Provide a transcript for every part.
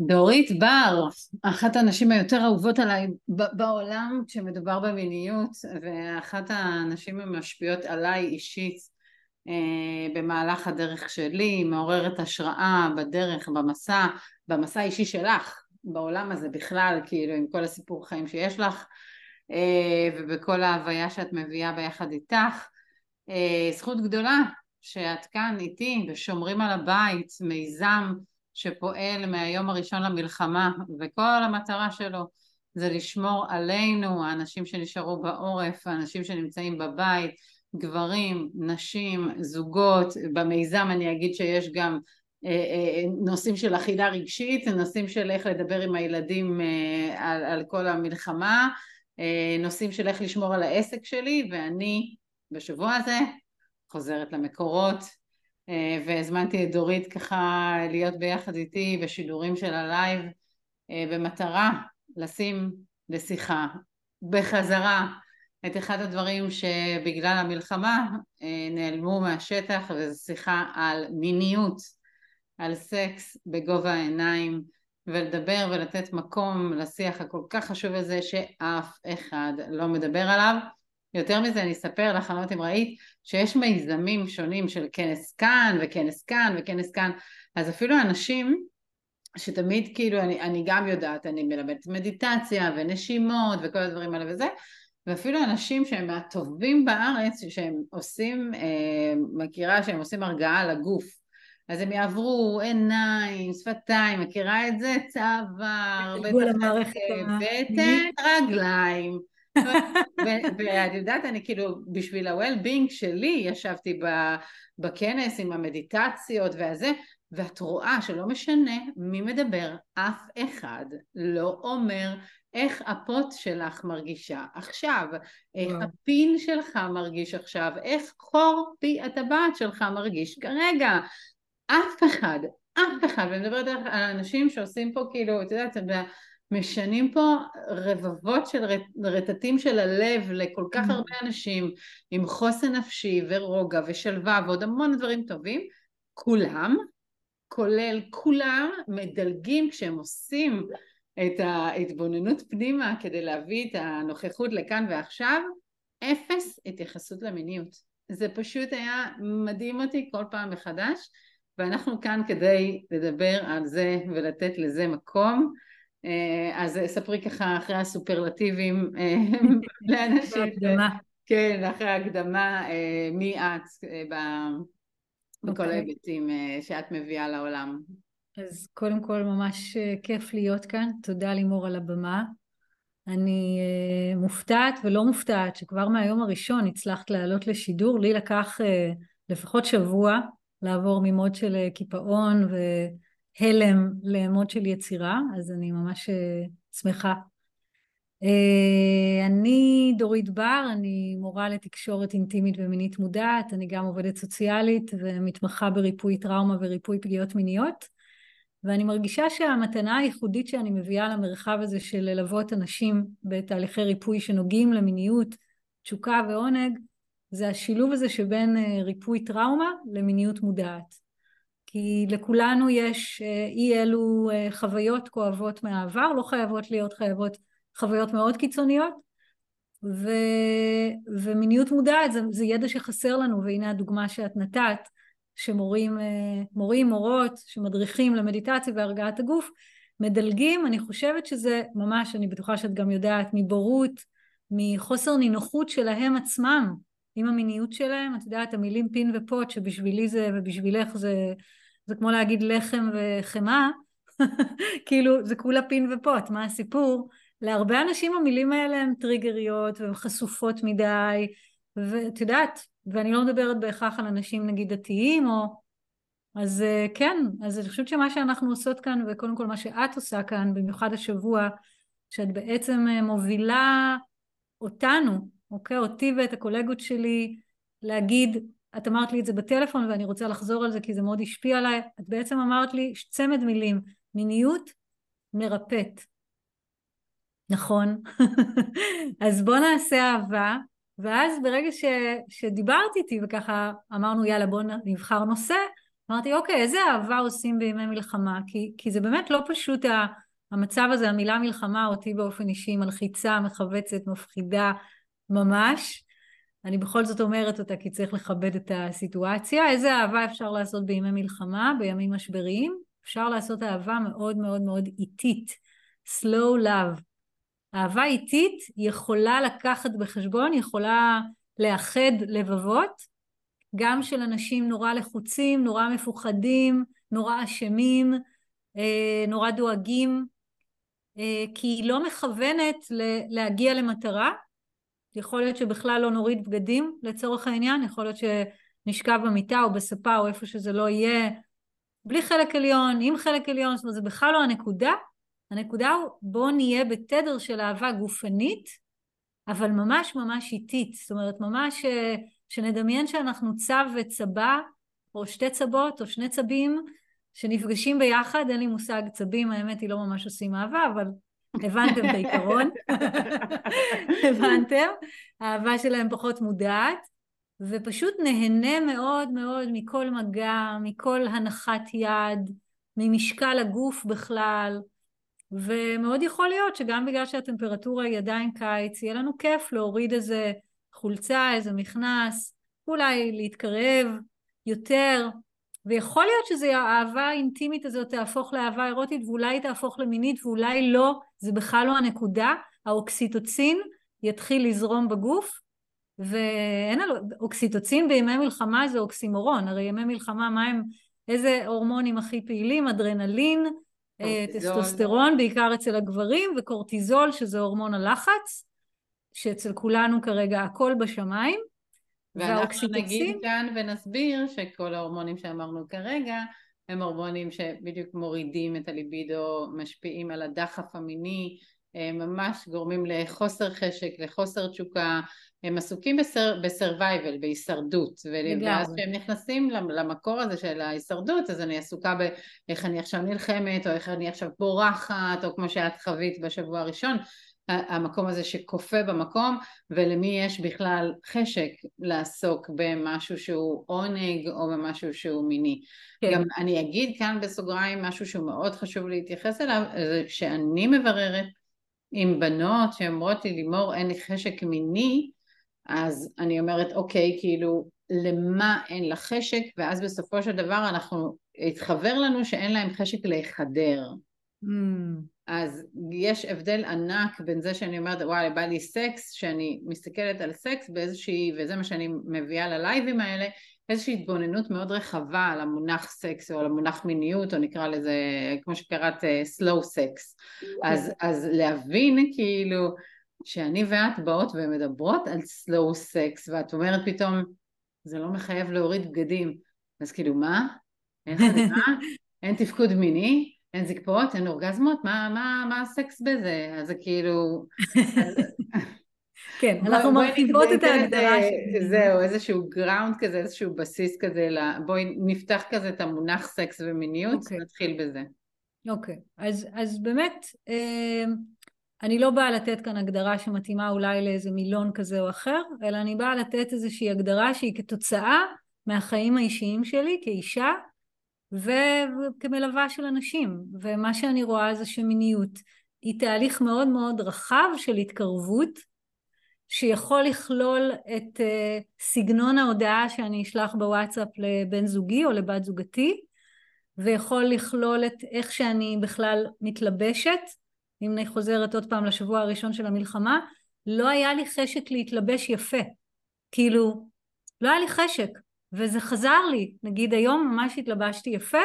דורית בר, אחת הנשים היותר אהובות עליי בעולם כשמדובר במיניות ואחת הנשים המשפיעות עליי אישית אה, במהלך הדרך שלי, מעוררת השראה בדרך, במסע, במסע האישי שלך, בעולם הזה בכלל, כאילו עם כל הסיפור חיים שיש לך אה, ובכל ההוויה שאת מביאה ביחד איתך. אה, זכות גדולה שאת כאן איתי ושומרים על הבית, מיזם שפועל מהיום הראשון למלחמה וכל המטרה שלו זה לשמור עלינו, האנשים שנשארו בעורף, האנשים שנמצאים בבית, גברים, נשים, זוגות, במיזם אני אגיד שיש גם אה, אה, נושאים של אכילה רגשית, נושאים של איך לדבר עם הילדים אה, על, על כל המלחמה, נושאים של איך לשמור על העסק שלי ואני בשבוע הזה חוזרת למקורות והזמנתי את דורית ככה להיות ביחד איתי בשידורים של הלייב במטרה לשים לשיחה בחזרה את אחד הדברים שבגלל המלחמה נעלמו מהשטח וזו שיחה על מיניות על סקס בגובה העיניים ולדבר ולתת מקום לשיח הכל כך חשוב הזה שאף אחד לא מדבר עליו. יותר מזה אני אספר לך, אני לא יודעת אם ראית, שיש מיזמים שונים של כנס כאן וכנס כאן וכנס כאן, אז אפילו אנשים שתמיד כאילו אני, אני גם יודעת, אני מלמדת מדיטציה ונשימות וכל הדברים האלה וזה, ואפילו אנשים שהם מהטובים בארץ שהם עושים, אה, מכירה שהם עושים הרגעה לגוף אז הם יעברו עיניים, שפתיים, מכירה את זה? צוואר, בטן, רגליים. ואת יודעת, אני כאילו, בשביל ה-well-being שלי ישבתי בכנס עם המדיטציות והזה, ואת רואה שלא משנה מי מדבר, אף אחד לא אומר איך הפוט שלך מרגישה עכשיו, איך הפין שלך מרגיש עכשיו, איך חור פי הטבעת שלך מרגיש כרגע. אף אחד, אף אחד, ואני מדברת על אנשים שעושים פה כאילו, את יודעת, משנים פה רבבות של רטטים של הלב לכל כך הרבה אנשים עם חוסן נפשי ורוגע ושלווה ועוד המון דברים טובים, כולם, כולל כולם, מדלגים כשהם עושים את ההתבוננות פנימה כדי להביא את הנוכחות לכאן ועכשיו, אפס התייחסות למיניות. זה פשוט היה מדהים אותי כל פעם מחדש ואנחנו כאן כדי לדבר על זה ולתת לזה מקום. אה, אז ספרי ככה אחרי הסופרלטיבים אה, לאנשים. כן, אחרי ההקדמה, אה, מי את בכל אוקיי. ההיבטים שאת מביאה לעולם. אז קודם כל ממש כיף להיות כאן, תודה לימור על הבמה. אני מופתעת ולא מופתעת שכבר מהיום הראשון הצלחת לעלות לשידור, לי לקח לפחות שבוע לעבור ממוד של קיפאון והלם למוד של יצירה, אז אני ממש אה, שמחה. אה, אני דורית בר, אני מורה לתקשורת אינטימית ומינית מודעת, אני גם עובדת סוציאלית ומתמחה בריפוי טראומה וריפוי פגיעות מיניות, ואני מרגישה שהמתנה הייחודית שאני מביאה למרחב הזה של ללוות אנשים בתהליכי ריפוי שנוגעים למיניות, תשוקה ועונג, זה השילוב הזה שבין אה, ריפוי טראומה למיניות מודעת. כי לכולנו יש אה, אי אלו אה, חוויות כואבות מהעבר, לא חייבות להיות חייבות חוויות מאוד קיצוניות, ו, ומיניות מודעת זה, זה ידע שחסר לנו, והנה הדוגמה שאת נתת, שמורים, מורים, מורות, שמדריכים למדיטציה והרגעת הגוף, מדלגים, אני חושבת שזה ממש, אני בטוחה שאת גם יודעת, מבורות, מחוסר נינוחות שלהם עצמם, עם המיניות שלהם, את יודעת, המילים פין ופוט, שבשבילי זה ובשבילך זה, זה כמו להגיד לחם וחמאה, כאילו זה כולה פין ופוט, מה הסיפור? להרבה אנשים המילים האלה הן טריגריות והן חשופות מדי, ואת יודעת, ואני לא מדברת בהכרח על אנשים נגיד דתיים או... אז אה, כן, אז אני חושבת שמה שאנחנו עושות כאן, וקודם כל מה שאת עושה כאן, במיוחד השבוע, שאת בעצם אה, מובילה אותנו אוקיי? אותי ואת הקולגות שלי להגיד, את אמרת לי את זה בטלפון ואני רוצה לחזור על זה כי זה מאוד השפיע עליי, את בעצם אמרת לי צמד מילים, מיניות מרפאת. נכון. אז בוא נעשה אהבה, ואז ברגע ש, שדיברת איתי וככה אמרנו יאללה בוא נבחר נושא, אמרתי, אוקיי, איזה אהבה עושים בימי מלחמה? כי, כי זה באמת לא פשוט המצב הזה, המילה מלחמה אותי באופן אישי מלחיצה, מכווצת, מפחידה ממש. אני בכל זאת אומרת אותה כי צריך לכבד את הסיטואציה. איזה אהבה אפשר לעשות בימי מלחמה, בימים משבריים? אפשר לעשות אהבה מאוד מאוד מאוד איטית, slow love. אהבה איטית יכולה לקחת בחשבון, יכולה לאחד לבבות, גם של אנשים נורא לחוצים, נורא מפוחדים, נורא אשמים, אה, נורא דואגים, אה, כי היא לא מכוונת להגיע למטרה. יכול להיות שבכלל לא נוריד בגדים לצורך העניין, יכול להיות שנשכב במיטה או בספה או איפה שזה לא יהיה, בלי חלק עליון, עם חלק עליון, זאת אומרת זה בכלל לא הנקודה. הנקודה הוא בואו נהיה בתדר של אהבה גופנית, אבל ממש ממש איטית, זאת אומרת ממש אה, שנדמיין שאנחנו צב וצבה, או שתי צבות, או שני צבים, שנפגשים ביחד, אין לי מושג צבים, האמת היא לא ממש עושים אהבה, אבל הבנתם את העיקרון, הבנתם? האהבה שלהם פחות מודעת, ופשוט נהנה מאוד מאוד מכל מגע, מכל הנחת יד, ממשקל הגוף בכלל, ומאוד יכול להיות שגם בגלל שהטמפרטורה היא עדיין קיץ, יהיה לנו כיף להוריד איזה חולצה, איזה מכנס, אולי להתקרב יותר, ויכול להיות שהאהבה האינטימית הזאת תהפוך לאהבה אירוטית ואולי תהפוך למינית ואולי לא, זה בכלל לא הנקודה, האוקסיטוצין יתחיל לזרום בגוף ואין על אוקסיטוצין בימי מלחמה זה אוקסימורון, הרי ימי מלחמה מה הם, איזה הורמונים הכי פעילים, אדרנלין, אה, קורטיזול. טסטוסטרון בעיקר אצל הגברים וקורטיזול שזה הורמון הלחץ שאצל כולנו כרגע הכל בשמיים. ואנחנו נגיד כאן ונסביר שכל ההורמונים שאמרנו כרגע הם הורמונים שבדיוק מורידים את הליבידו, משפיעים על הדחף המיני, ממש גורמים לחוסר חשק, לחוסר תשוקה, הם עסוקים בסר, בסרווייבל, בהישרדות, ואז כשהם נכנסים למקור הזה של ההישרדות, אז אני עסוקה באיך אני עכשיו נלחמת, או איך אני עכשיו בורחת, או כמו שאת חווית בשבוע הראשון, המקום הזה שכופה במקום ולמי יש בכלל חשק לעסוק במשהו שהוא עונג או במשהו שהוא מיני. כן. גם אני אגיד כאן בסוגריים משהו שהוא מאוד חשוב להתייחס אליו, זה שאני מבררת עם בנות שאומרות לי לימור אין לי חשק מיני אז אני אומרת אוקיי כאילו למה אין לה חשק ואז בסופו של דבר אנחנו התחבר לנו שאין להם חשק להיחדר mm. אז יש הבדל ענק בין זה שאני אומרת וואי בא לי סקס, שאני מסתכלת על סקס באיזושהי, וזה מה שאני מביאה ללייבים האלה, איזושהי התבוננות מאוד רחבה על המונח סקס או על המונח מיניות או נקרא לזה כמו שקראת אה, slow sex אז, אז להבין כאילו שאני ואת באות ומדברות על slow sex ואת אומרת פתאום זה לא מחייב להוריד בגדים אז כאילו מה? אין? אין תפקוד מיני? אין זקפות, אין אורגזמות, מה, מה, מה הסקס בזה? אז זה כאילו... כן, אנחנו מרחיבות את ההגדרה שלי. זהו, איזשהו ground כזה, איזשהו בסיס כזה, בואי נפתח כזה את המונח סקס ומיניות, okay. אוקיי. נתחיל בזה. אוקיי, okay. אז, אז באמת, אה, אני לא באה לתת כאן הגדרה שמתאימה אולי לאיזה מילון כזה או אחר, אלא אני באה לתת איזושהי הגדרה שהיא כתוצאה מהחיים האישיים שלי כאישה, וכמלווה של אנשים, ומה שאני רואה זה שמיניות היא תהליך מאוד מאוד רחב של התקרבות, שיכול לכלול את uh, סגנון ההודעה שאני אשלח בוואטסאפ לבן זוגי או לבת זוגתי, ויכול לכלול את איך שאני בכלל מתלבשת, אם אני חוזרת עוד פעם לשבוע הראשון של המלחמה, לא היה לי חשק להתלבש יפה, כאילו, לא היה לי חשק, וזה חזר לי, נגיד היום ממש התלבשתי יפה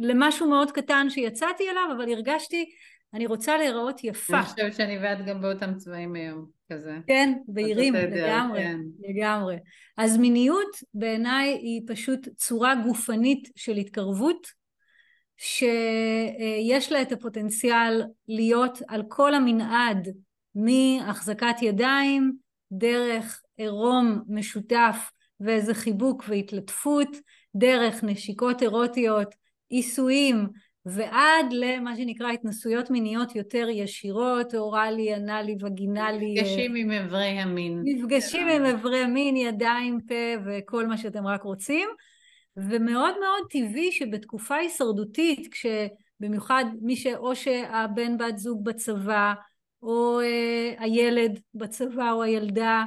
למשהו מאוד קטן שיצאתי אליו, אבל הרגשתי, אני רוצה להיראות יפה. אני חושבת שאני ואת גם באותם צבעים היום, כזה. כן, בהירים, לגמרי, כן. לגמרי. אז מיניות בעיניי היא פשוט צורה גופנית של התקרבות, שיש לה את הפוטנציאל להיות על כל המנעד מהחזקת ידיים, דרך עירום משותף ואיזה חיבוק והתלטפות דרך נשיקות אירוטיות, עיסויים ועד למה שנקרא התנסויות מיניות יותר ישירות, אוראלי, אנאלי, וגינלי. מפגשים עם אברי המין. מפגשים עם אברי המין, ידיים, פה וכל מה שאתם רק רוצים. ומאוד מאוד טבעי שבתקופה הישרדותית, כשבמיוחד מי ש... או שהבן בת זוג בצבא, או אה, הילד בצבא או הילדה,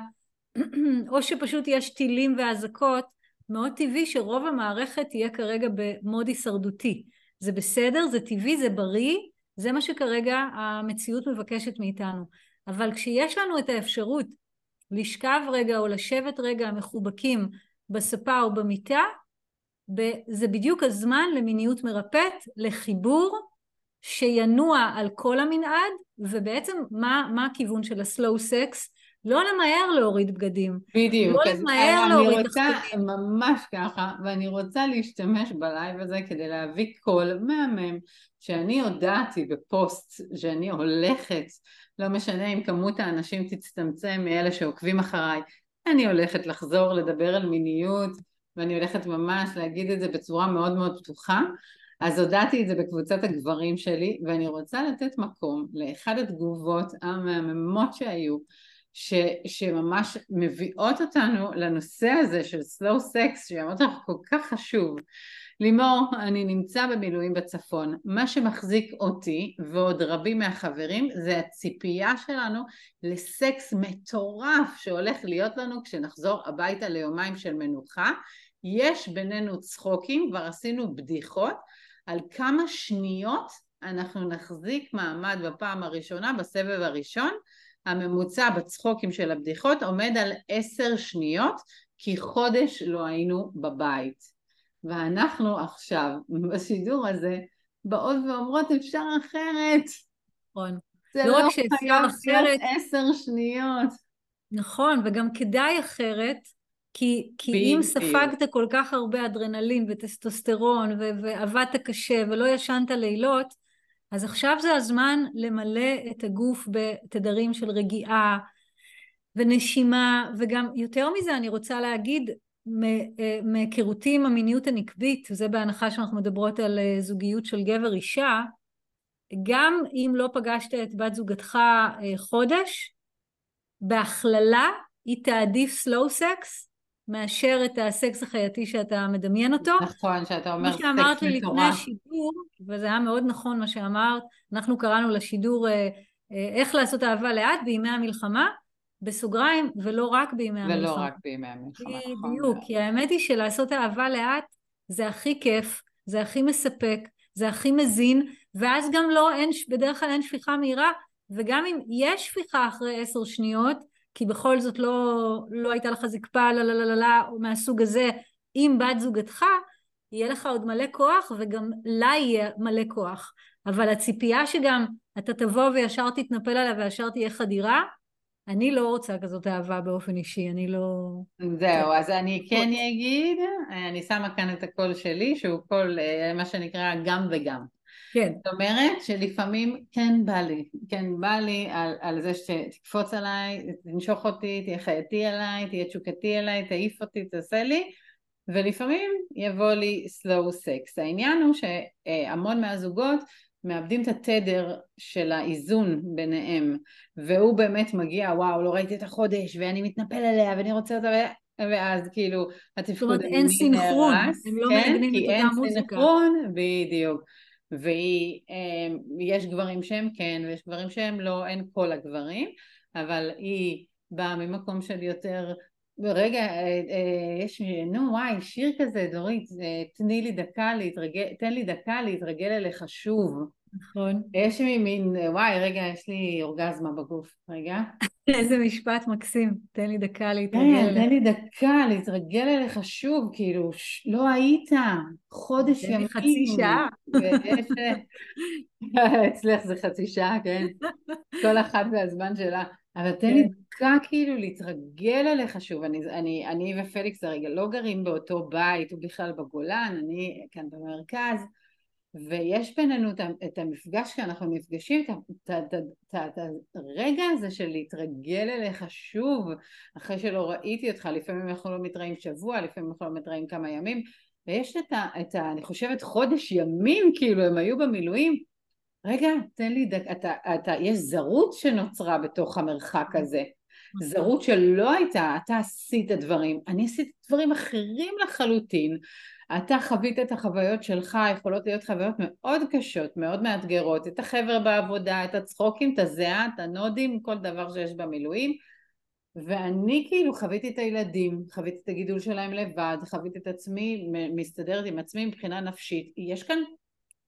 או שפשוט יש טילים ואזעקות, מאוד טבעי שרוב המערכת תהיה כרגע במוד הישרדותי. זה בסדר, זה טבעי, זה בריא, זה מה שכרגע המציאות מבקשת מאיתנו. אבל כשיש לנו את האפשרות לשכב רגע או לשבת רגע מחובקים בספה או במיטה, זה בדיוק הזמן למיניות מרפאת, לחיבור שינוע על כל המנעד, ובעצם מה, מה הכיוון של ה slow sex? לא למהר להוריד בגדים. בדיוק. לא למהר להוריד תחתונים. אני רוצה, ממש ככה, ואני רוצה להשתמש בלייב הזה כדי להביא קול מהמם, שאני הודעתי בפוסט שאני הולכת, לא משנה אם כמות האנשים תצטמצם מאלה שעוקבים אחריי, אני הולכת לחזור לדבר על מיניות, ואני הולכת ממש להגיד את זה בצורה מאוד מאוד פתוחה. אז הודעתי את זה בקבוצת הגברים שלי, ואני רוצה לתת מקום לאחד התגובות המהממות שהיו, ש, שממש מביאות אותנו לנושא הזה של slow sex, שאמרתי לך כל כך חשוב. לימור, אני נמצא במילואים בצפון. מה שמחזיק אותי ועוד רבים מהחברים זה הציפייה שלנו לסקס מטורף שהולך להיות לנו כשנחזור הביתה ליומיים של מנוחה. יש בינינו צחוקים, כבר עשינו בדיחות על כמה שניות אנחנו נחזיק מעמד בפעם הראשונה בסבב הראשון הממוצע בצחוקים של הבדיחות עומד על עשר שניות כי חודש לא היינו בבית. ואנחנו עכשיו בשידור הזה באות ואומרות אפשר אחרת. נכון. זה לא, לא חייב אחרת עשר שניות. נכון וגם כדאי אחרת כי, כי אם ספגת כל כך הרבה אדרנלין וטסטוסטרון ועבדת קשה ולא ישנת לילות, אז עכשיו זה הזמן למלא את הגוף בתדרים של רגיעה ונשימה, וגם יותר מזה אני רוצה להגיד, אה, מהיכרותי עם המיניות הנקבית, זה בהנחה שאנחנו מדברות על אה, זוגיות של גבר אישה, גם אם לא פגשת את בת זוגתך אה, חודש, בהכללה היא תעדיף slow sex מאשר את הסקס החייתי שאתה מדמיין אותו. נכון, שאתה אומר סקס מטורף. מה שאמרת לי לפני השידור, וזה היה מאוד נכון מה שאמרת, אנחנו קראנו לשידור אה, אה, איך לעשות אהבה לאט בימי המלחמה, בסוגריים, ולא רק בימי ולא המלחמה. ולא רק בימי המלחמה, נכון. בדיוק, כי האמת היא שלעשות אהבה לאט זה הכי כיף, זה הכי מספק, זה הכי מזין, ואז גם לא, אין, בדרך כלל אין שפיכה מהירה, וגם אם יש שפיכה אחרי עשר שניות, כי בכל זאת לא, לא הייתה לך זקפה לה לה לה לה או מהסוג הזה עם בת זוגתך, יהיה לך עוד מלא כוח וגם לה יהיה מלא כוח. אבל הציפייה שגם אתה תבוא וישר תתנפל עליה וישר תהיה חדירה, אני לא רוצה כזאת אהבה באופן אישי, אני לא... זהו, אז אני כן אגיד, אני שמה כאן את הקול שלי, שהוא קול, אה, מה שנקרא, גם וגם. כן. זאת אומרת שלפעמים כן בא לי, כן בא לי על, על זה שתקפוץ עליי, תנשוך אותי, תהיה חייתי עליי, תהיה תשוקתי עליי, תעיף אותי, תעשה לי, ולפעמים יבוא לי slow sex. העניין הוא שהמון מהזוגות מאבדים את התדר של האיזון ביניהם, והוא באמת מגיע, וואו, לא ראיתי את החודש, ואני מתנפל עליה, ואני רוצה אותה, ואז כאילו התפקוד זאת אומרת אין סינכרון, הם לא כן, מנגנים את אותה מוזיקה. כי אין סינכרון, בדיוק. ויש גברים שהם כן ויש גברים שהם לא, אין כל הגברים, אבל היא באה ממקום של יותר רגע, אה, אה, יש, נו וואי, שיר כזה, דורית, אה, תני לי דקה להתרגל, תן לי דקה להתרגל אליך שוב. נכון. יש לי מין, וואי, רגע, יש לי אורגזמה בגוף, רגע. איזה משפט מקסים, תן לי דקה להתרגל. כן, תן לי דקה להתרגל אליך שוב, כאילו, לא היית, חודש ימים. לי חצי שעה. אצלך זה חצי שעה, כן. כל אחת והזמן שלה. אבל תן לי כן. דקה כאילו להתרגל אליך שוב, אני, אני, אני ופליקס הרגע לא גרים באותו בית, הוא בכלל בגולן, אני כאן במרכז, ויש בינינו את המפגש שאנחנו נפגשים, את הרגע הזה של להתרגל אליך שוב, אחרי שלא ראיתי אותך, לפעמים אנחנו לא מתראים שבוע, לפעמים אנחנו לא מתראים כמה ימים, ויש את ה... את ה אני חושבת חודש ימים, כאילו הם היו במילואים, רגע, תן לי דקה, יש זרות שנוצרה בתוך המרחק הזה, זרות שלא הייתה, אתה עשית דברים, אני עשיתי דברים אחרים לחלוטין, אתה חווית את החוויות שלך, יכולות להיות חוויות מאוד קשות, מאוד מאתגרות, את החבר'ה בעבודה, את הצחוקים, את הזיעה, את הנודים, כל דבר שיש במילואים, ואני כאילו חוויתי את הילדים, חוויתי את הגידול שלהם לבד, חוויתי את עצמי, מסתדרת עם עצמי מבחינה נפשית. יש כאן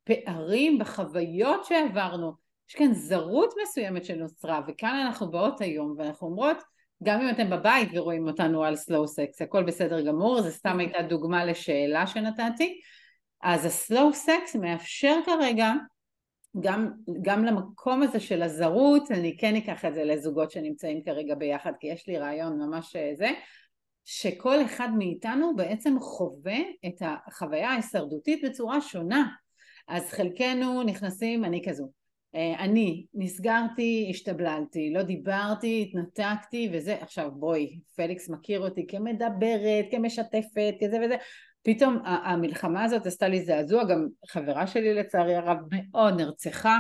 פערים בחוויות שעברנו, יש כאן זרות מסוימת שנוצרה, וכאן אנחנו באות היום ואנחנו אומרות, גם אם אתם בבית ורואים אותנו על סלואו סקס, הכל בסדר גמור, זה סתם הייתה דוגמה לשאלה שנתתי, אז הסלואו סקס מאפשר כרגע גם, גם למקום הזה של הזרות, אני כן אקח את זה לזוגות שנמצאים כרגע ביחד, כי יש לי רעיון ממש אה, זה, שכל אחד מאיתנו בעצם חווה את החוויה ההישרדותית בצורה שונה. אז חלקנו נכנסים, אני כזו, אני נסגרתי, השתבללתי, לא דיברתי, התנתקתי וזה, עכשיו בואי, פליקס מכיר אותי כמדברת, כמשתפת, כזה וזה, פתאום המלחמה הזאת עשתה לי זעזוע, גם חברה שלי לצערי הרב מאוד נרצחה,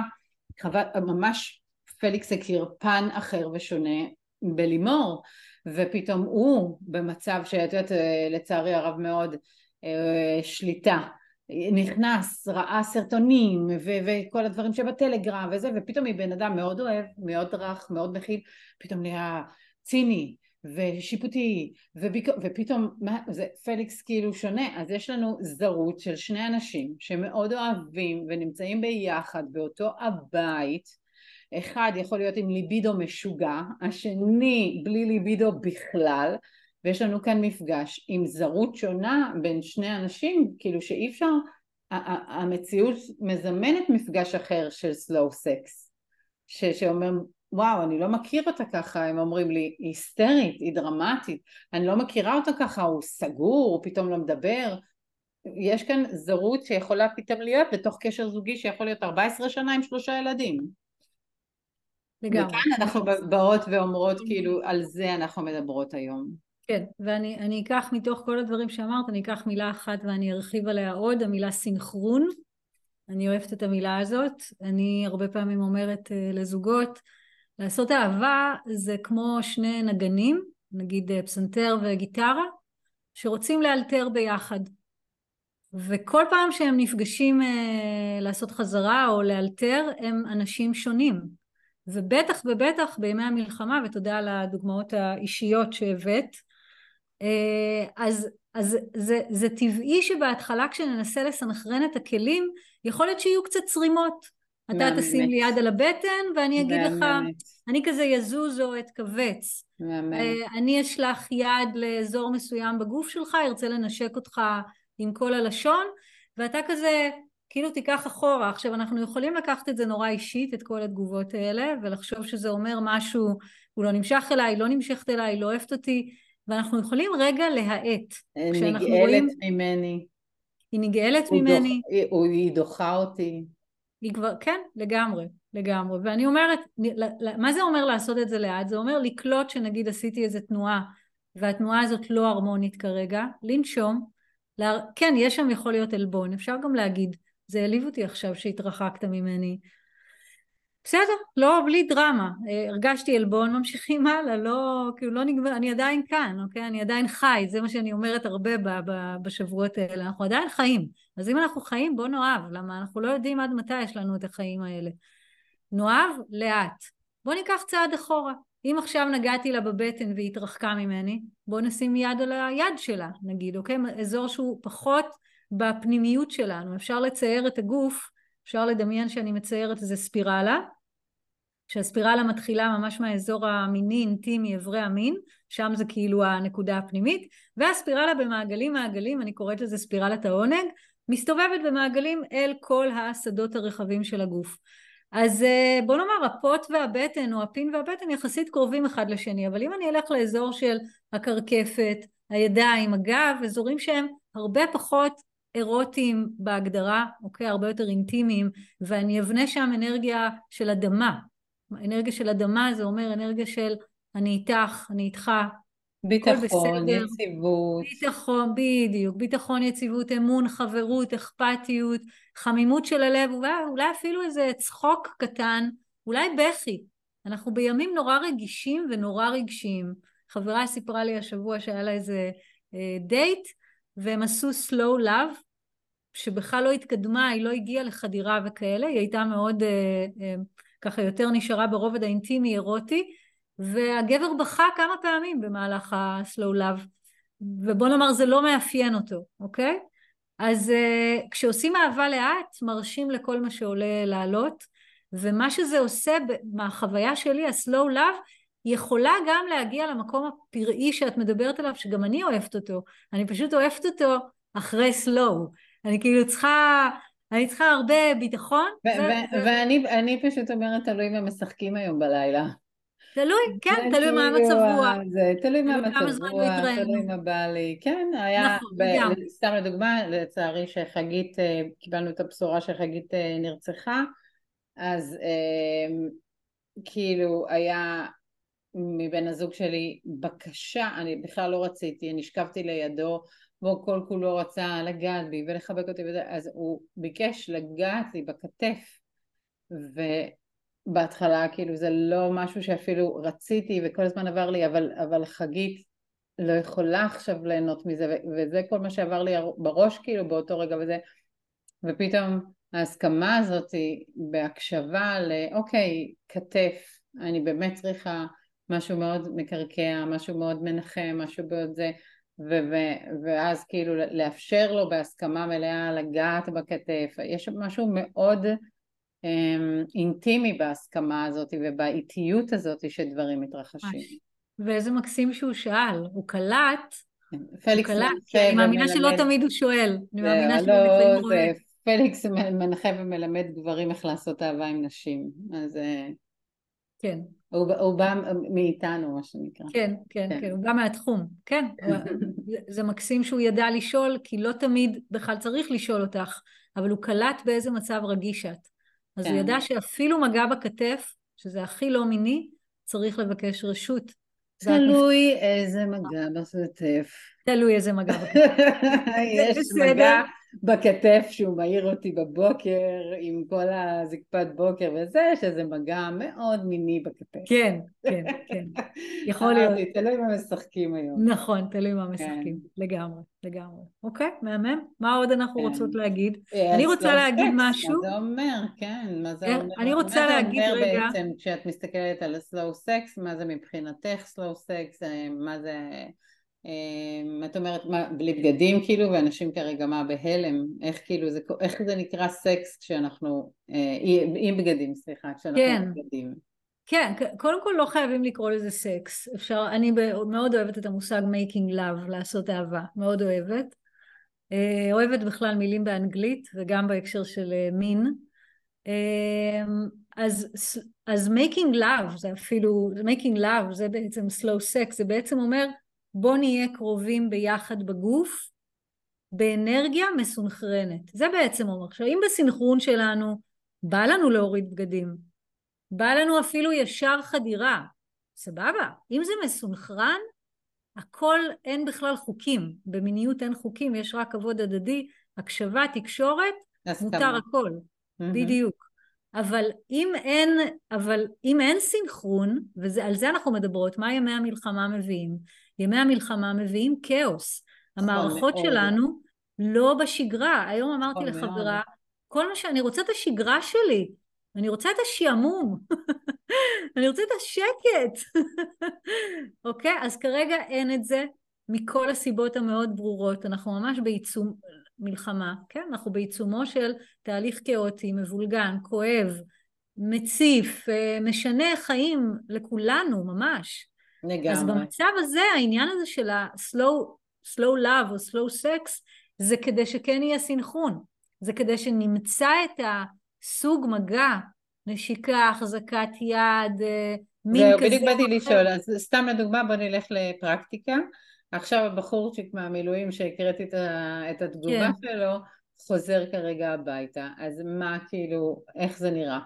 חווה, ממש פליקס הכיר פן אחר ושונה בלימור, ופתאום הוא במצב שאת יודעת לצערי הרב מאוד אה, שליטה, נכנס, ראה סרטונים ו- וכל הדברים שבטלגרם וזה, ופתאום היא בן אדם מאוד אוהב, מאוד רך, מאוד מכיל, פתאום נהיה ציני, ושיפוטי, וביק... ופתאום מה, זה פליקס כאילו שונה, אז יש לנו זרות של שני אנשים שמאוד אוהבים ונמצאים ביחד באותו הבית, אחד יכול להיות עם ליבידו משוגע, השני בלי ליבידו בכלל, ויש לנו כאן מפגש עם זרות שונה בין שני אנשים, כאילו שאי אפשר, המציאות מזמנת מפגש אחר של סלואו סקס, שאומר וואו, אני לא מכיר אותה ככה, הם אומרים לי, היא היסטרית, היא דרמטית, אני לא מכירה אותה ככה, הוא סגור, הוא פתאום לא מדבר. יש כאן זרות שיכולה פתאום להיות בתוך קשר זוגי שיכול להיות 14 שנה עם שלושה ילדים. לגמרי. וכאן אנחנו באות ואומרות, כאילו, על זה אנחנו מדברות היום. כן, ואני אקח מתוך כל הדברים שאמרת, אני אקח מילה אחת ואני ארחיב עליה עוד, המילה סינכרון. אני אוהבת את המילה הזאת. אני הרבה פעמים אומרת uh, לזוגות, לעשות אהבה זה כמו שני נגנים, נגיד אה, פסנתר וגיטרה, שרוצים לאלתר ביחד. וכל פעם שהם נפגשים אה, לעשות חזרה או לאלתר, הם אנשים שונים. ובטח ובטח בימי המלחמה, ותודה על הדוגמאות האישיות שהבאת, אה, אז, אז זה, זה טבעי שבהתחלה כשננסה לסנכרן את הכלים, יכול להיות שיהיו קצת צרימות. אתה תשים לי יד על הבטן ואני אגיד לך, אני כזה יזוז או אתכווץ. אה, אני אשלח יד לאזור מסוים בגוף שלך, ארצה לנשק אותך עם כל הלשון, ואתה כזה, כאילו תיקח אחורה. עכשיו אנחנו יכולים לקחת את זה נורא אישית, את כל התגובות האלה, ולחשוב שזה אומר משהו, הוא לא נמשך אליי, לא נמשכת אליי, לא אוהבת אותי, ואנחנו יכולים רגע להאט. נגאלת רואים... ממני. היא נגאלת ממני. דוח... היא דוחה אותי. היא כבר, כן, לגמרי, לגמרי. ואני אומרת, מה זה אומר לעשות את זה לאט? זה אומר לקלוט שנגיד עשיתי איזה תנועה, והתנועה הזאת לא הרמונית כרגע, לנשום, לה... כן, יש שם יכול להיות עלבון, אפשר גם להגיד, זה העליב אותי עכשיו שהתרחקת ממני, בסדר, לא, בלי דרמה. אה, הרגשתי עלבון, ממשיכים הלאה, לא, כאילו לא נגמר, אני עדיין כאן, אוקיי? אני עדיין חי, זה מה שאני אומרת הרבה ב, ב, בשבועות האלה, אנחנו עדיין חיים. אז אם אנחנו חיים, בוא נאהב, למה אנחנו לא יודעים עד מתי יש לנו את החיים האלה. נאהב לאט. בוא ניקח צעד אחורה. אם עכשיו נגעתי לה בבטן והיא התרחקה ממני, בוא נשים יד על היד שלה, נגיד, אוקיי? אזור שהוא פחות בפנימיות שלנו. אפשר לצייר את הגוף, אפשר לדמיין שאני מציירת איזה ספירלה, שהספירלה מתחילה ממש מהאזור המיני אינטימי אברי המין, שם זה כאילו הנקודה הפנימית, והספירלה במעגלים מעגלים, אני קוראת לזה ספירלת העונג, מסתובבת במעגלים אל כל השדות הרחבים של הגוף. אז אה, בוא נאמר הפוט והבטן או הפין והבטן יחסית קרובים אחד לשני, אבל אם אני אלך לאזור של הקרקפת, הידיים, הגב, אזורים שהם הרבה פחות אירוטיים בהגדרה, אוקיי? הרבה יותר אינטימיים, ואני אבנה שם אנרגיה של אדמה, אנרגיה של אדמה זה אומר אנרגיה של אני איתך, אני איתך, ביטחון, יציבות. ביטחון, בדיוק. ביטחון, יציבות, אמון, חברות, אכפתיות, חמימות של הלב, אולי אפילו איזה צחוק קטן, אולי בכי. אנחנו בימים נורא רגישים ונורא רגשיים. חברה סיפרה לי השבוע שהיה לה איזה אה, דייט, והם עשו slow love, שבכלל לא התקדמה, היא לא הגיעה לחדירה וכאלה, היא הייתה מאוד, אה, אה, ככה יותר נשארה ברובד האינטימי אירוטי, והגבר בכה כמה פעמים במהלך ה-slow love, ובוא נאמר זה לא מאפיין אותו, אוקיי? אז uh, כשעושים אהבה לאט, מרשים לכל מה שעולה לעלות, ומה שזה עושה מהחוויה שלי, ה-slow love, יכולה גם להגיע למקום הפראי שאת מדברת עליו, שגם אני אוהבת אותו. אני פשוט אוהבת אותו אחרי slow. אני כאילו צריכה, אני צריכה הרבה ביטחון. ואני פשוט אומרת, תלוי אם הם משחקים היום בלילה. תלוי, כן, תלוי מה המצב כאילו רוח. זה תלוי מה המצב רוח, תלוי מה בא לי. כן, היה, נכון, סתם לדוגמה, לצערי שחגית, אה, קיבלנו את הבשורה שחגית אה, נרצחה, אז אה, כאילו היה מבן הזוג שלי בקשה, אני בכלל לא רציתי, נשכבתי לידו, והוא כל כולו רצה לגעת בי ולחבק אותי וזה, אז הוא ביקש לגעת לי בכתף, ובהתחלה כאילו זה לא משהו שאפילו רציתי וכל הזמן עבר לי, אבל, אבל חגית לא יכולה עכשיו ליהנות מזה, וזה כל מה שעבר לי בראש כאילו באותו רגע וזה, ופתאום ההסכמה הזאת בהקשבה לאוקיי, כתף, אני באמת צריכה משהו מאוד מקרקע, משהו מאוד מנחם, משהו מאוד זה, ו- ואז כאילו לאפשר לו בהסכמה מלאה לגעת בכתף, יש משהו מאוד אמ, אינטימי בהסכמה הזאת ובאיטיות הזאת שדברים מתרחשים. ואיזה מקסים שהוא שאל, הוא קלט, פליקס הוא קלט, כי אני מאמינה שלא תמיד הוא שואל, אני מאמינה שלא לפעמים רואה. פליקס מנחה ומלמד גברים איך לעשות אהבה עם נשים, אז... כן. הוא, הוא בא מאיתנו, מה שנקרא. כן, כן, כן, כן, הוא בא מהתחום. כן, זה מקסים שהוא ידע לשאול, כי לא תמיד בכלל צריך לשאול אותך, אבל הוא קלט באיזה מצב רגיש את. אז כן. הוא ידע שאפילו מגע בכתף, שזה הכי לא מיני, צריך לבקש רשות. תלוי איזה מגע בכתף. תלוי איזה מגע בכתף. יש מגע בכתף שהוא מעיר אותי בבוקר עם כל הזקפת בוקר וזה, שזה מגע מאוד מיני בכתף. כן, כן, כן. יכול להיות. תלוי מה משחקים היום. נכון, תלוי מה משחקים. כן. לגמרי, לגמרי. אוקיי, מהמם. מה עוד אנחנו כן. רוצות להגיד? אה, אני רוצה להגיד משהו. מה זה אומר, כן, מה זה אה, אומר? אני רוצה להגיד רגע... מה זה אומר בעצם כשאת מסתכלת על הסלואו סקס, מה זה מבחינתך סלואו סקס, אה, מה זה... אמ, את אומרת מה, בלי בגדים כאילו, ואנשים כרגע מה בהלם, איך כאילו זה, איך זה נקרא סקס כשאנחנו, אה, עם בגדים סליחה, כשאנחנו כן. בגדים. כן, קודם כל לא חייבים לקרוא לזה סקס, אפשר, אני מאוד אוהבת את המושג making love, לעשות אהבה, מאוד אוהבת. אה, אוהבת בכלל מילים באנגלית וגם בהקשר של אה, מין. אמ, אז, אז making love זה אפילו, making love זה בעצם slow sex, זה בעצם אומר בוא נהיה קרובים ביחד בגוף באנרגיה מסונכרנת. זה בעצם אומר. עכשיו אם בסנכרון שלנו בא לנו להוריד בגדים, בא לנו אפילו ישר חדירה, סבבה. אם זה מסונכרן, הכל אין בכלל חוקים. במיניות אין חוקים, יש רק כבוד הדדי, הקשבה, תקשורת, מותר הכל. Mm-hmm. בדיוק. אבל אם אין, אבל אם אין סינכרון, ועל זה אנחנו מדברות, מה ימי המלחמה מביאים? ימי המלחמה מביאים כאוס. המערכות שלנו לא בשגרה. היום אמרתי לחברה, כל מה שאני רוצה את השגרה שלי, אני רוצה את השעמום, אני רוצה את השקט, אוקיי? אז כרגע אין את זה מכל הסיבות המאוד ברורות, אנחנו ממש בעיצום מלחמה, כן? אנחנו בעיצומו של תהליך כאוטי, מבולגן, כואב, מציף, אה, משנה חיים לכולנו ממש. לגמרי. אז במצב הזה, העניין הזה של ה-slow slow love או slow sex, זה כדי שכן יהיה סינכרון. זה כדי שנמצא את הסוג מגע, נשיקה, החזקת יד, אה, מין כזה. זהו, בדיוק באתי לשאול, אז סתם לדוגמה בוא נלך לפרקטיקה. עכשיו הבחורצ'יק מהמילואים שהקראתי את התגובה כן. שלו, חוזר כרגע הביתה, אז מה כאילו, איך זה נראה?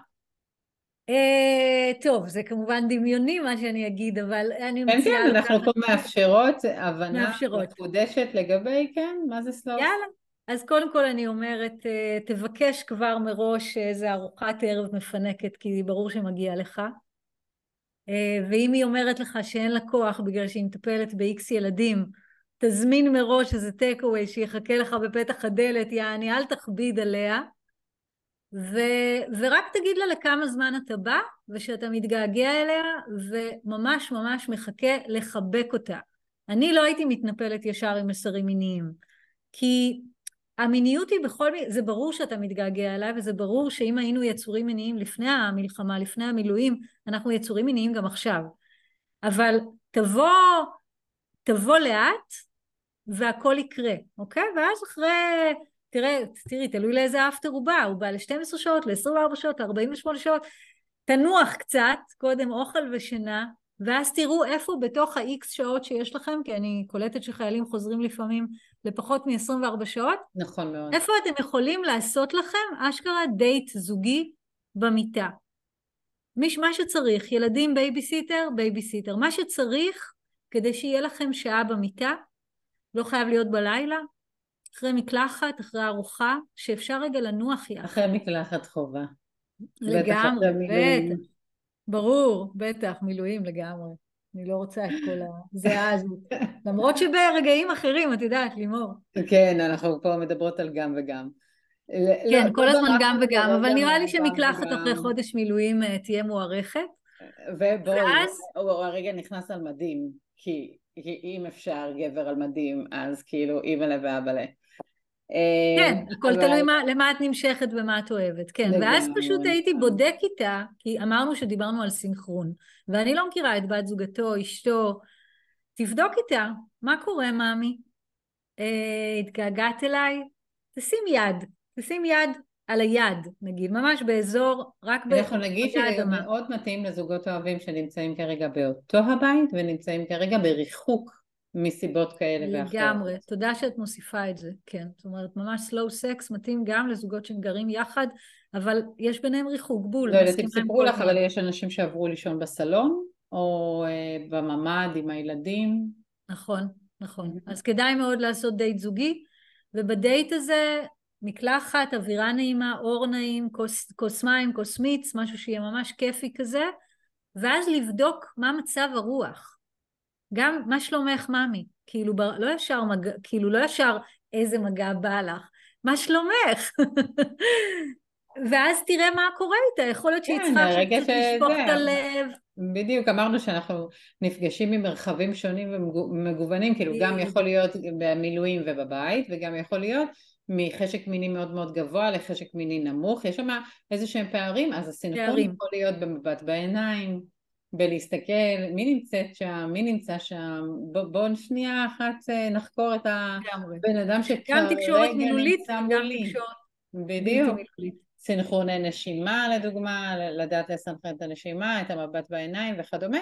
אה, טוב, זה כמובן דמיוני מה שאני אגיד, אבל אני מציעה... כן, כן, אנחנו פה מאפשרות הבנה מחודשת לגבי, כן, מה זה סלוס? יאללה. אז קודם כל אני אומרת, אה, תבקש כבר מראש איזה ארוחת ערב מפנקת, כי ברור שמגיע לך. אה, ואם היא אומרת לך שאין לה כוח בגלל שהיא מטפלת ב-X ילדים, תזמין מראש איזה טייק אווי שיחכה לך בפתח הדלת, יעני, אל תכביד עליה. ו, ורק תגיד לה לכמה זמן אתה בא, ושאתה מתגעגע אליה, וממש ממש מחכה לחבק אותה. אני לא הייתי מתנפלת ישר עם מסרים מיניים, כי המיניות היא בכל מיני, זה ברור שאתה מתגעגע אליי, וזה ברור שאם היינו יצורים מיניים לפני המלחמה, לפני המילואים, אנחנו יצורים מיניים גם עכשיו. אבל תבוא, תבוא לאט, והכל יקרה, אוקיי? ואז אחרי תראה, תראי, תלוי לאיזה אפטר הוא בא, הוא בא ל-12 שעות, ל-24 שעות, ל-48 שעות, תנוח קצת, קודם אוכל ושינה, ואז תראו איפה בתוך ה-X שעות שיש לכם, כי אני קולטת שחיילים חוזרים לפעמים לפחות מ-24 שעות. נכון מאוד. איפה אתם יכולים לעשות לכם אשכרה דייט זוגי במיטה. מיש, מה שצריך, ילדים בייביסיטר, בייביסיטר. מה שצריך כדי שיהיה לכם שעה במיטה, לא חייב להיות בלילה, אחרי מקלחת, אחרי ארוחה, שאפשר רגע לנוח יחד. אחרי מקלחת חובה. לגמרי, בטח. ברור, בטח, מילואים לגמרי. אני לא רוצה את כל הזיעה הזאת. למרות שברגעים אחרים, את יודעת, לימור. כן, אנחנו פה מדברות על גם וגם. כן, לא, כל לא הזמן גם וגם, אבל נראה לי שמקלחת אחרי חודש מילואים אה, תהיה מוארכת. ובואי, הוא הרגע נכנס על מדים, כי אם אפשר גבר על מדים, אז כאילו אימא'לה ואבא'לה. כן, אה, הכל אבל... תלוי מה, למה את נמשכת ומה את אוהבת, כן, לגמרי. ואז פשוט הייתי בודק איתה, כי אמרנו שדיברנו על סינכרון, ואני לא מכירה את בת זוגתו, אשתו, תבדוק איתה, מה קורה מאמי? אה, התגעגעת אליי? תשים יד, תשים יד על היד, נגיד, ממש באזור, רק באזור אנחנו נגיד שזה מאוד מתאים לזוגות אוהבים שנמצאים כרגע באותו הבית ונמצאים כרגע בריחוק מסיבות כאלה ואחרות. לגמרי, תודה שאת מוסיפה את זה, כן. זאת אומרת, ממש slow sex מתאים גם לזוגות שגרים יחד, אבל יש ביניהם ריחוק, בול. לא יודעת אם סיפרו לך, אבל יש אנשים שעברו לישון בסלון, או uh, בממ"ד עם הילדים. נכון, נכון. אז כדאי מאוד לעשות דייט זוגי, ובדייט הזה מקלחת, אווירה נעימה, אור נעים, כוס, כוס מים, כוס מיץ, משהו שיהיה ממש כיפי כזה, ואז לבדוק מה מצב הרוח. גם מה שלומך ממי, כאילו לא ישר מגע, כאילו לא ישר איזה מגע בא לך, מה שלומך? ואז תראה מה קורה איתה, יכול להיות שהיא כן, צריכה לשפוך את הלב. בדיוק, אמרנו שאנחנו נפגשים ממרחבים שונים ומגוונים, כאילו גם יכול להיות במילואים ובבית, וגם יכול להיות מחשק מיני מאוד מאוד גבוה לחשק מיני נמוך, יש שם איזה שהם פערים, אז הסינכרון יכול להיות במבט בעיניים, בלהסתכל מי נמצאת שם, מי נמצא שם, בואו בוא שנייה אחת אה, נחקור את הבן אדם שכרגע נמצא מולי. בדיוק. סינכרוני נשימה לדוגמה, לדעת לסנכרן את הנשימה, את המבט בעיניים וכדומה,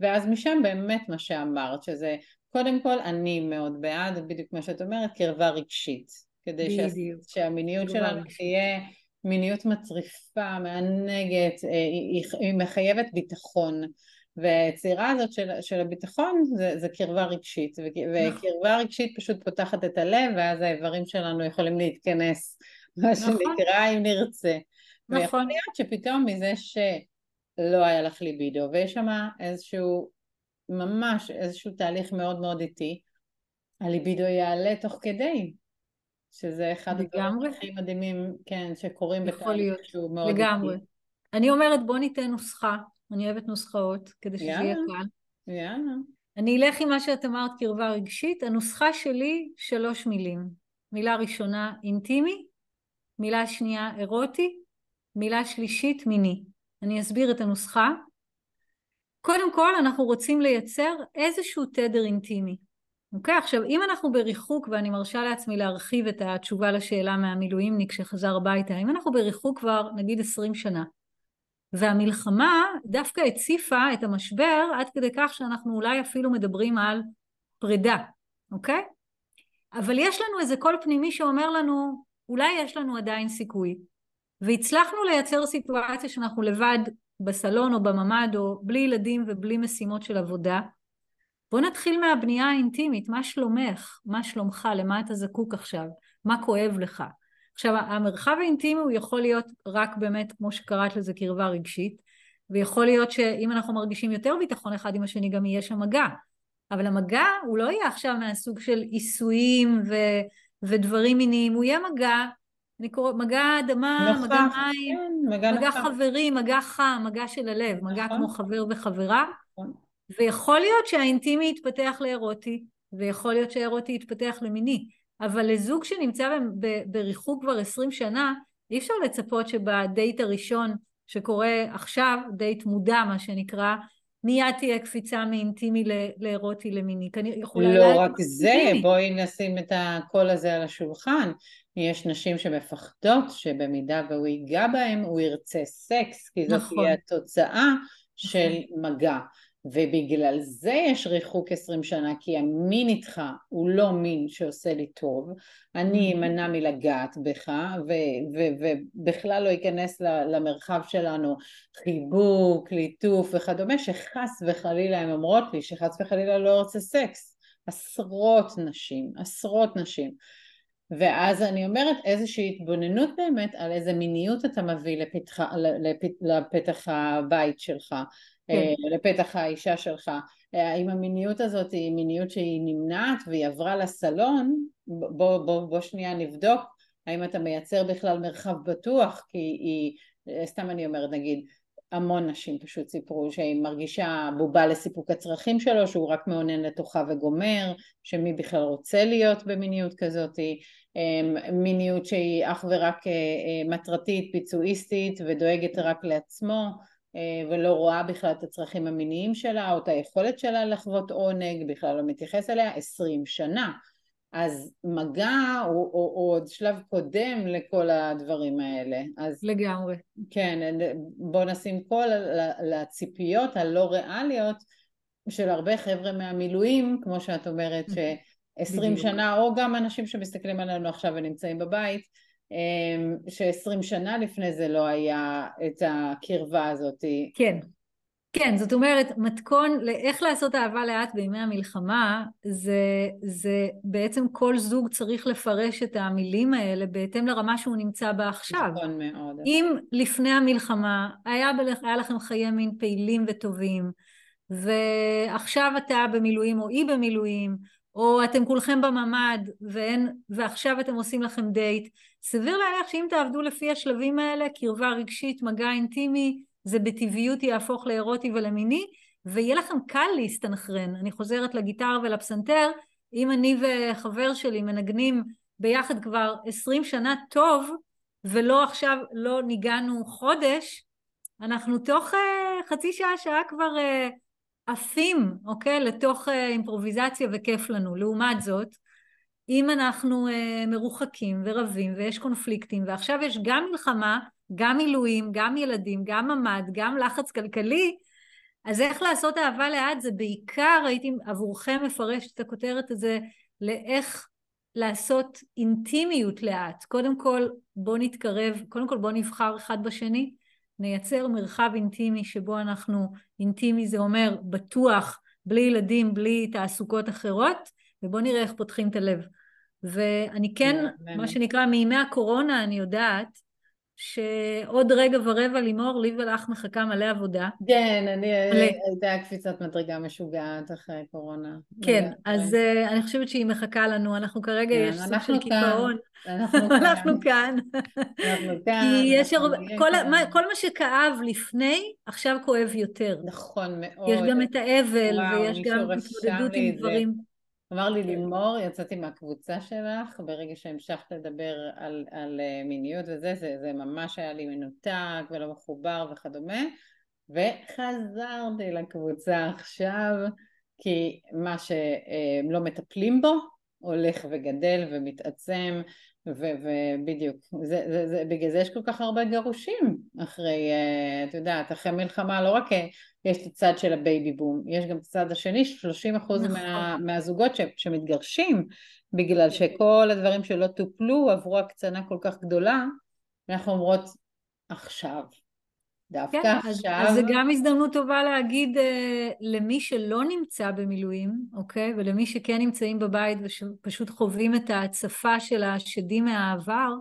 ואז משם באמת מה שאמרת, שזה קודם כל אני מאוד בעד, בדיוק מה שאת אומרת, קרבה רגשית. כדי שה, שהמיניות שלנו תהיה מיניות מצריפה, מענגת, אה, היא, היא מחייבת ביטחון והיצירה הזאת של, של הביטחון זה, זה קרבה רגשית נכון. וקרבה רגשית פשוט פותחת את הלב ואז האיברים שלנו יכולים להתכנס מה נכון. שנקרא אם נרצה נכון. ויכול להיות שפתאום מזה שלא היה לך ליבידו ויש שם איזשהו ממש איזשהו תהליך מאוד מאוד איטי הליבידו יעלה תוך כדי שזה אחד הדברים הכי מדהימים, כן, שקורים בתהליך שהוא מאוד... לגמרי. איטי. אני אומרת בוא ניתן נוסחה, אני אוהבת נוסחאות, כדי שזה יהיה קל. יאללה. אני אלך עם מה שאת אמרת קרבה רגשית, הנוסחה שלי שלוש מילים. מילה ראשונה אינטימי, מילה שנייה אירוטי, מילה שלישית מיני. אני אסביר את הנוסחה. קודם כל אנחנו רוצים לייצר איזשהו תדר אינטימי. אוקיי, okay, עכשיו אם אנחנו בריחוק, ואני מרשה לעצמי להרחיב את התשובה לשאלה מהמילואימניק שחזר הביתה, אם אנחנו בריחוק כבר נגיד עשרים שנה, והמלחמה דווקא הציפה את המשבר עד כדי כך שאנחנו אולי אפילו מדברים על פרידה, אוקיי? Okay? אבל יש לנו איזה קול פנימי שאומר לנו, אולי יש לנו עדיין סיכוי. והצלחנו לייצר סיטואציה שאנחנו לבד בסלון או בממ"ד או בלי ילדים ובלי משימות של עבודה, בוא נתחיל מהבנייה האינטימית, מה שלומך? מה שלומך? למה אתה זקוק עכשיו? מה כואב לך? עכשיו המרחב האינטימי הוא יכול להיות רק באמת כמו שקראת לזה קרבה רגשית ויכול להיות שאם אנחנו מרגישים יותר ביטחון אחד עם השני גם יהיה שם מגע אבל המגע הוא לא יהיה עכשיו מהסוג של עיסויים ו, ודברים מיניים, הוא יהיה מגע, אני קורא, מגע אדמה, נוכח, מגע מים, כן, מגע, מגע נוכח. חברי, מגע חם, מגע של הלב, מגע נכון. כמו חבר וחברה, נכון. ויכול להיות שהאינטימי יתפתח לאירוטי, ויכול להיות שהאירוטי יתפתח למיני, אבל לזוג שנמצא בריחוק כבר עשרים שנה, אי אפשר לצפות שבדייט הראשון שקורה עכשיו, דייט מודע מה שנקרא, מיד תהיה קפיצה מאינטימי לאירוטי למיני. לא רק זה, אינטימי. בואי נשים את הקול הזה על השולחן. יש נשים שמפחדות שבמידה והוא ייגע בהם הוא ירצה סקס, כי זאת נכון. תהיה התוצאה של מגע. ובגלל זה יש ריחוק עשרים שנה, כי המין איתך הוא לא מין שעושה לי טוב, אני Mhm. אמנע מלגעת בך, ובכלל לא ייכנס ל- למרחב שלנו חיבוק, ליטוף וכדומה, שחס וחלילה הן אומרות לי שחס וחלילה לא רוצה סקס. עשרות נשים, עשרות נשים. ואז אני אומרת איזושהי התבוננות באמת על איזה מיניות אתה מביא לפתח, לפת, לפתח הבית שלך, כן. אה, לפתח האישה שלך. אה, האם המיניות הזאת היא מיניות שהיא נמנעת והיא עברה לסלון? בוא, בוא, בוא שנייה נבדוק האם אתה מייצר בכלל מרחב בטוח, כי היא, אה, סתם אני אומרת נגיד, המון נשים פשוט סיפרו שהיא מרגישה בובה לסיפוק הצרכים שלו, שהוא רק מעונן לתוכה וגומר, שמי בכלל רוצה להיות במיניות כזאת, מיניות שהיא אך ורק מטרתית, ביצועיסטית ודואגת רק לעצמו ולא רואה בכלל את הצרכים המיניים שלה או את היכולת שלה לחוות עונג, בכלל לא מתייחס אליה, עשרים שנה. אז מגע הוא, הוא, הוא עוד שלב קודם לכל הדברים האלה. אז לגמרי. כן, בוא נשים קול לציפיות הלא ריאליות של הרבה חבר'ה מהמילואים, כמו שאת אומרת, שעשרים בדיוק. שנה, או גם אנשים שמסתכלים עלינו עכשיו ונמצאים בבית, שעשרים שנה לפני זה לא היה את הקרבה הזאת. כן. כן, זאת אומרת, מתכון לאיך לעשות אהבה לאט בימי המלחמה, זה, זה בעצם כל זוג צריך לפרש את המילים האלה בהתאם לרמה שהוא נמצא בה עכשיו. נכון מאוד. אם לפני המלחמה היה, בלך, היה לכם חיי מין פעילים וטובים, ועכשיו אתה במילואים או היא במילואים, או אתם כולכם בממ"ד ואין, ועכשיו אתם עושים לכם דייט, סביר להניח שאם תעבדו לפי השלבים האלה, קרבה רגשית, מגע אינטימי, זה בטבעיות יהפוך לאירוטי ולמיני, ויהיה לכם קל להסתנכרן. אני חוזרת לגיטרה ולפסנתר, אם אני וחבר שלי מנגנים ביחד כבר עשרים שנה טוב, ולא עכשיו, לא ניגענו חודש, אנחנו תוך uh, חצי שעה, שעה כבר uh, עפים, אוקיי? לתוך uh, אימפרוביזציה וכיף לנו. לעומת זאת, אם אנחנו uh, מרוחקים ורבים ויש קונפליקטים, ועכשיו יש גם מלחמה, גם מילואים, גם ילדים, גם ממ"ד, גם לחץ כלכלי, אז איך לעשות אהבה לאט זה בעיקר, הייתי עבורכם מפרשת את הכותרת הזה, לאיך לעשות אינטימיות לאט. קודם כל בואו נתקרב, קודם כל בואו נבחר אחד בשני, נייצר מרחב אינטימי שבו אנחנו, אינטימי זה אומר בטוח, בלי ילדים, בלי תעסוקות אחרות, ובואו נראה איך פותחים את הלב. ואני כן, מה שנקרא, מימי הקורונה אני יודעת, שעוד רגע ורבע לימור, לי ולך מחכה מלא עבודה. כן, אני, הייתה קפיצת מדרגה משוגעת אחרי קורונה. כן, אז uh, אני חושבת שהיא מחכה לנו, אנחנו כרגע כן, יש סוג של קיפאון. אנחנו כאן. אנחנו כאן. כי יש הרבה, כל, מה, שכאב לפני, עכשיו כואב יותר. נכון מאוד. יש גם את האבל, ויש גם התמודדות עם דברים. אמר לי לימור, יצאתי מהקבוצה שלך, ברגע שהמשכת לדבר על, על מיניות וזה, זה, זה ממש היה לי מנותק ולא מחובר וכדומה, וחזרתי לקבוצה עכשיו, כי מה שהם לא מטפלים בו הולך וגדל ומתעצם, ובדיוק, זה, זה, זה, בגלל זה יש כל כך הרבה גירושים אחרי, את יודעת, אחרי מלחמה, לא רק יש את הצד של הבייבי בום, יש גם את הצד השני, 30 אחוז נכון. מה, מהזוגות ש, שמתגרשים, בגלל שכל הדברים שלא טופלו עברו הקצנה כל כך גדולה, ואנחנו אומרות, עכשיו, דווקא כן, עכשיו. אז, אז זה גם הזדמנות טובה להגיד אה, למי שלא נמצא במילואים, אוקיי? ולמי שכן נמצאים בבית ופשוט חווים את ההצפה של השדים מהעבר,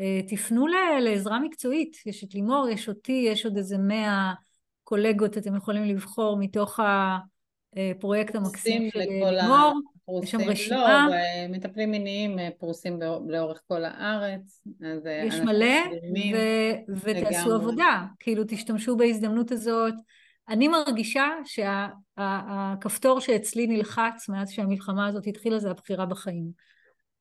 אה, תפנו לעזרה מקצועית. יש את לימור, יש אותי, יש עוד איזה מאה קולגות, אתם יכולים לבחור מתוך הפרויקט המקסים של לימור, יש שם רשימה. לא, מטפלים מיניים פרוסים לאורך כל הארץ. יש מלא, ו- ותעשו עבודה, כאילו תשתמשו בהזדמנות הזאת. אני מרגישה שהכפתור שה- שאצלי נלחץ מאז שהמלחמה הזאת התחילה זה הבחירה בחיים.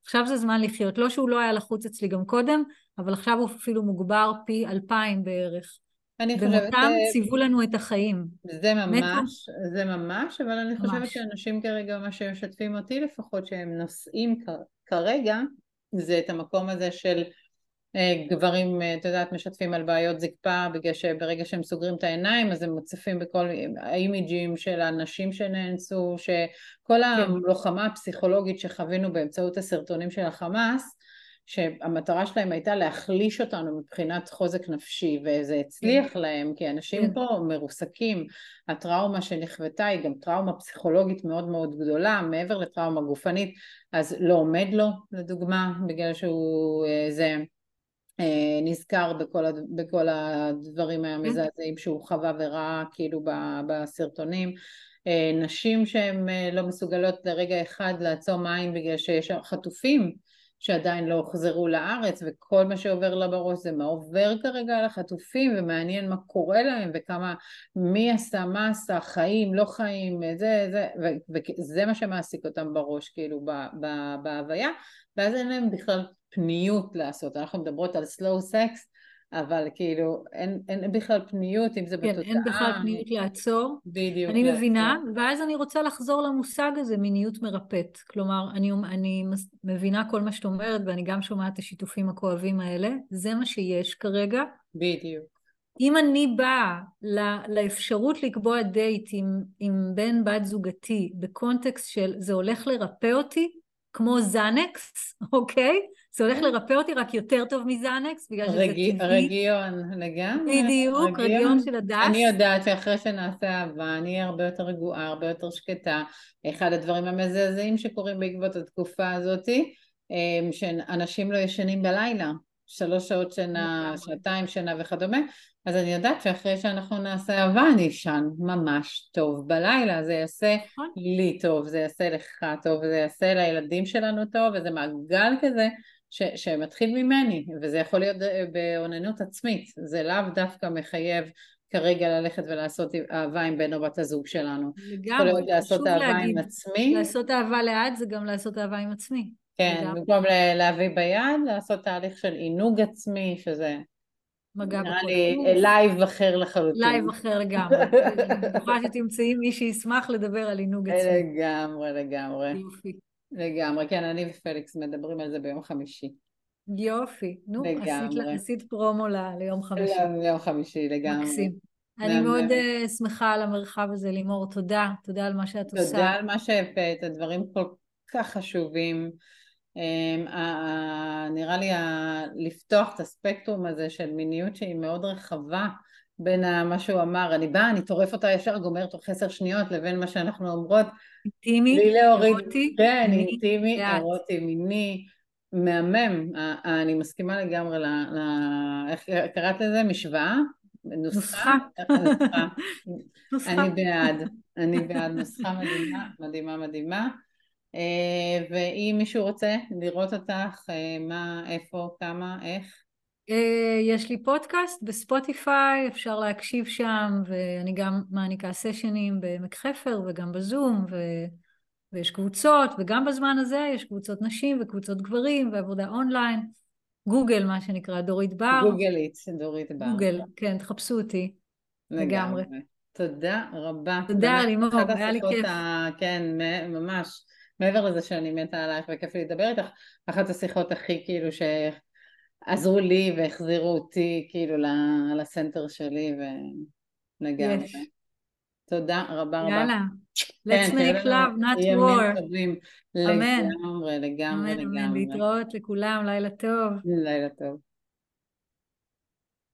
עכשיו זה זמן לחיות. לא שהוא לא היה לחוץ אצלי גם קודם, אבל עכשיו הוא אפילו מוגבר פי אלפיים בערך. אני חושבת... במותם ציוו לנו את החיים. זה ממש. זה ממש, אבל אני ממש. חושבת שאנשים כרגע, מה שמשתפים אותי לפחות, שהם נושאים כרגע, זה את המקום הזה של אה, גברים, אה, את יודעת, משתפים על בעיות זקפה, בגלל שברגע שהם סוגרים את העיניים אז הם מוצפים בכל האימיג'ים של הנשים שנאנסו, שכל כן. הלוחמה הפסיכולוגית שחווינו באמצעות הסרטונים של החמאס, שהמטרה שלהם הייתה להחליש אותנו מבחינת חוזק נפשי וזה הצליח כן. להם כי אנשים כן. פה מרוסקים הטראומה שנכוותה היא גם טראומה פסיכולוגית מאוד מאוד גדולה מעבר לטראומה גופנית אז לא עומד לו לדוגמה בגלל שהוא אה, זה אה, נזכר בכל, הד... בכל הדברים כן. המזעזעים שהוא חווה וראה כאילו בסרטונים אה, נשים שהן לא מסוגלות לרגע אחד לעצום עין בגלל שיש חטופים שעדיין לא הוחזרו לארץ וכל מה שעובר לה בראש זה מה עובר כרגע על החטופים ומעניין מה קורה להם וכמה מי עשה מה עשה חיים לא חיים זה זה וזה מה שמעסיק אותם בראש כאילו בהוויה ואז אין להם בכלל פניות לעשות. אנחנו מדברות על slow sex אבל כאילו אין, אין בכלל פניות אם זה כן, בתוצאה. אין בכלל פניות לעצור. בדיוק. אני לעצור. מבינה, ואז אני רוצה לחזור למושג הזה, מיניות מרפאת. כלומר, אני, אני מבינה כל מה שאת אומרת, ואני גם שומעת את השיתופים הכואבים האלה, זה מה שיש כרגע. בדיוק. אם אני באה לאפשרות לקבוע דייט עם, עם בן בת זוגתי בקונטקסט של זה הולך לרפא אותי, כמו זאנקס, אוקיי? זה הולך. לרפא אותי רק יותר טוב מזאנקס, בגלל שזה טבעי. רגיון, לגמרי. בדיוק, רגיון של הדס. אני יודעת שאחרי שנעשה אהבה, אני אהיה הרבה יותר רגועה, הרבה יותר שקטה. אחד הדברים המזעזעים שקורים בעקבות התקופה הזאתי, אמ, שאנשים לא ישנים בלילה. שלוש שעות שינה, שעתיים שינה וכדומה, אז אני יודעת שאחרי שאנחנו נעשה אהבה אני אשן ממש טוב בלילה, זה יעשה נכון. לי טוב, זה יעשה לך טוב, זה יעשה לילדים שלנו טוב, וזה מעגל כזה ש, שמתחיל ממני, וזה יכול להיות אה, באוננות עצמית, זה לאו דווקא מחייב כרגע ללכת ולעשות אהבה עם בן או בת הזוג שלנו. לגמרי, חשוב לעשות אהבה להגיד, עם עצמי. לעשות אהבה לאט זה גם לעשות אהבה עם עצמי. כן, לגמרי. במקום להביא ביד, לעשות תהליך של עינוג עצמי, שזה מגע נראה לי לייב אחר לחלוטין. לייב אחר לגמרי. אני בטוחה שתמצאי מי שישמח לדבר על עינוג עצמי. לגמרי, לגמרי. יופי. לגמרי, כן, אני ופליקס מדברים על זה ביום חמישי. יופי. נו, עשית, עשית פרומו ל, ליום חמישי. ל, ליום חמישי, לגמרי. מקסים. אני מאוד uh, שמחה על המרחב הזה, לימור. תודה. תודה על מה שאת תודה עושה. תודה על מה שהבאת, הדברים כל כך חשובים. Um, נראה לי לפתוח את הספקטרום הזה של מיניות שהיא מאוד רחבה בין מה שהוא אמר, אני באה, אני טורף אותה ישר, גומרת תוך עשר שניות, לבין מה שאנחנו אומרות. אינטימי, אירוטי. כן, אינטימי, אירוטי, מיני, מהמם. אני מסכימה לגמרי ל... ל איך קראת לזה? משוואה? נוסחה? נוסחה. אני בעד, אני בעד נוסחה מדהימה, מדהימה, מדהימה. אה, ואם מישהו רוצה לראות אותך, אה, מה, איפה, כמה, איך? אה, יש לי פודקאסט בספוטיפיי, אפשר להקשיב שם, ואני גם מעניקה סשנים בעמק חפר וגם בזום, ו... ויש קבוצות, וגם בזמן הזה יש קבוצות נשים וקבוצות גברים ועבודה אונליין. גוגל, מה שנקרא, דורית בר. גוגלית, דורית בר. גוגל, כן, תחפשו אותי. לגמרי. תודה רבה. תודה, לימור, היה לי כיף. ה... כן, ממש. מעבר לזה שאני מתה עלייך וכיף לי לדבר איתך, אחת השיחות הכי כאילו שעזרו לי והחזירו אותי כאילו לסנטר שלי ולגמרי. Yes. תודה רבה רבה. יאללה, let's כן, make love, not war. אמן. לגמרי, לגמרי, לגמרי. אמן, להתראות לכולם, לילה טוב. לילה טוב.